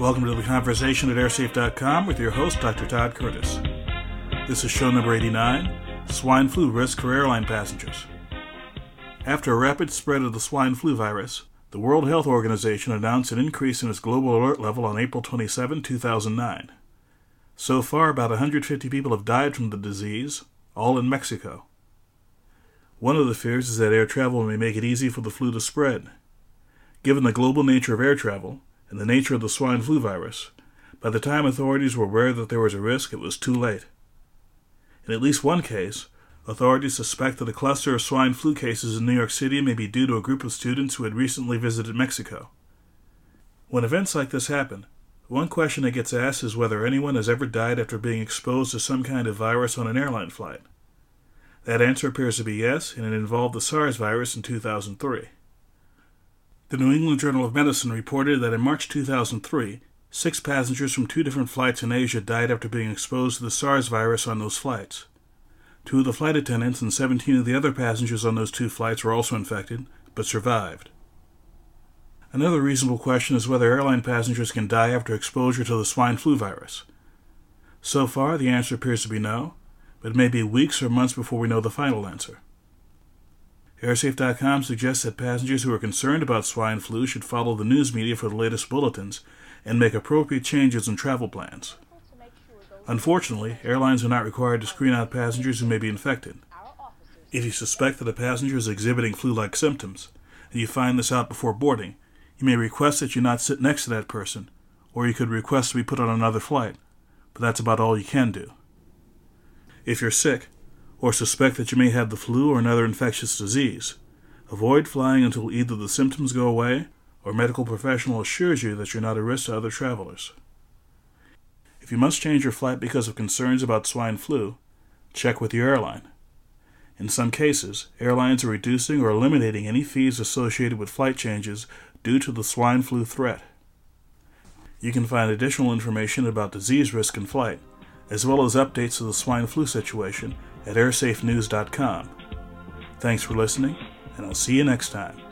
Welcome to the conversation at airsafe.com with your host, Dr. Todd Curtis. This is show number 89 Swine Flu Risk for Airline Passengers. After a rapid spread of the swine flu virus, the World Health Organization announced an increase in its global alert level on April 27, 2009. So far, about 150 people have died from the disease, all in Mexico. One of the fears is that air travel may make it easy for the flu to spread. Given the global nature of air travel and the nature of the swine flu virus, by the time authorities were aware that there was a risk, it was too late. In at least one case, authorities suspect that a cluster of swine flu cases in New York City may be due to a group of students who had recently visited Mexico. When events like this happen, one question that gets asked is whether anyone has ever died after being exposed to some kind of virus on an airline flight. That answer appears to be yes, and it involved the SARS virus in 2003. The New England Journal of Medicine reported that in March 2003, six passengers from two different flights in Asia died after being exposed to the SARS virus on those flights. Two of the flight attendants and 17 of the other passengers on those two flights were also infected, but survived. Another reasonable question is whether airline passengers can die after exposure to the swine flu virus. So far, the answer appears to be no, but it may be weeks or months before we know the final answer. Airsafe.com suggests that passengers who are concerned about swine flu should follow the news media for the latest bulletins and make appropriate changes in travel plans. Unfortunately, airlines are not required to screen out passengers who may be infected. If you suspect that a passenger is exhibiting flu like symptoms, and you find this out before boarding, you may request that you not sit next to that person, or you could request to be put on another flight, but that's about all you can do. If you're sick, or suspect that you may have the flu or another infectious disease, avoid flying until either the symptoms go away or medical professional assures you that you're not a risk to other travelers. If you must change your flight because of concerns about swine flu, check with your airline. In some cases, airlines are reducing or eliminating any fees associated with flight changes due to the swine flu threat. You can find additional information about disease risk in flight, as well as updates of the swine flu situation at airsafenews.com. Thanks for listening, and I'll see you next time.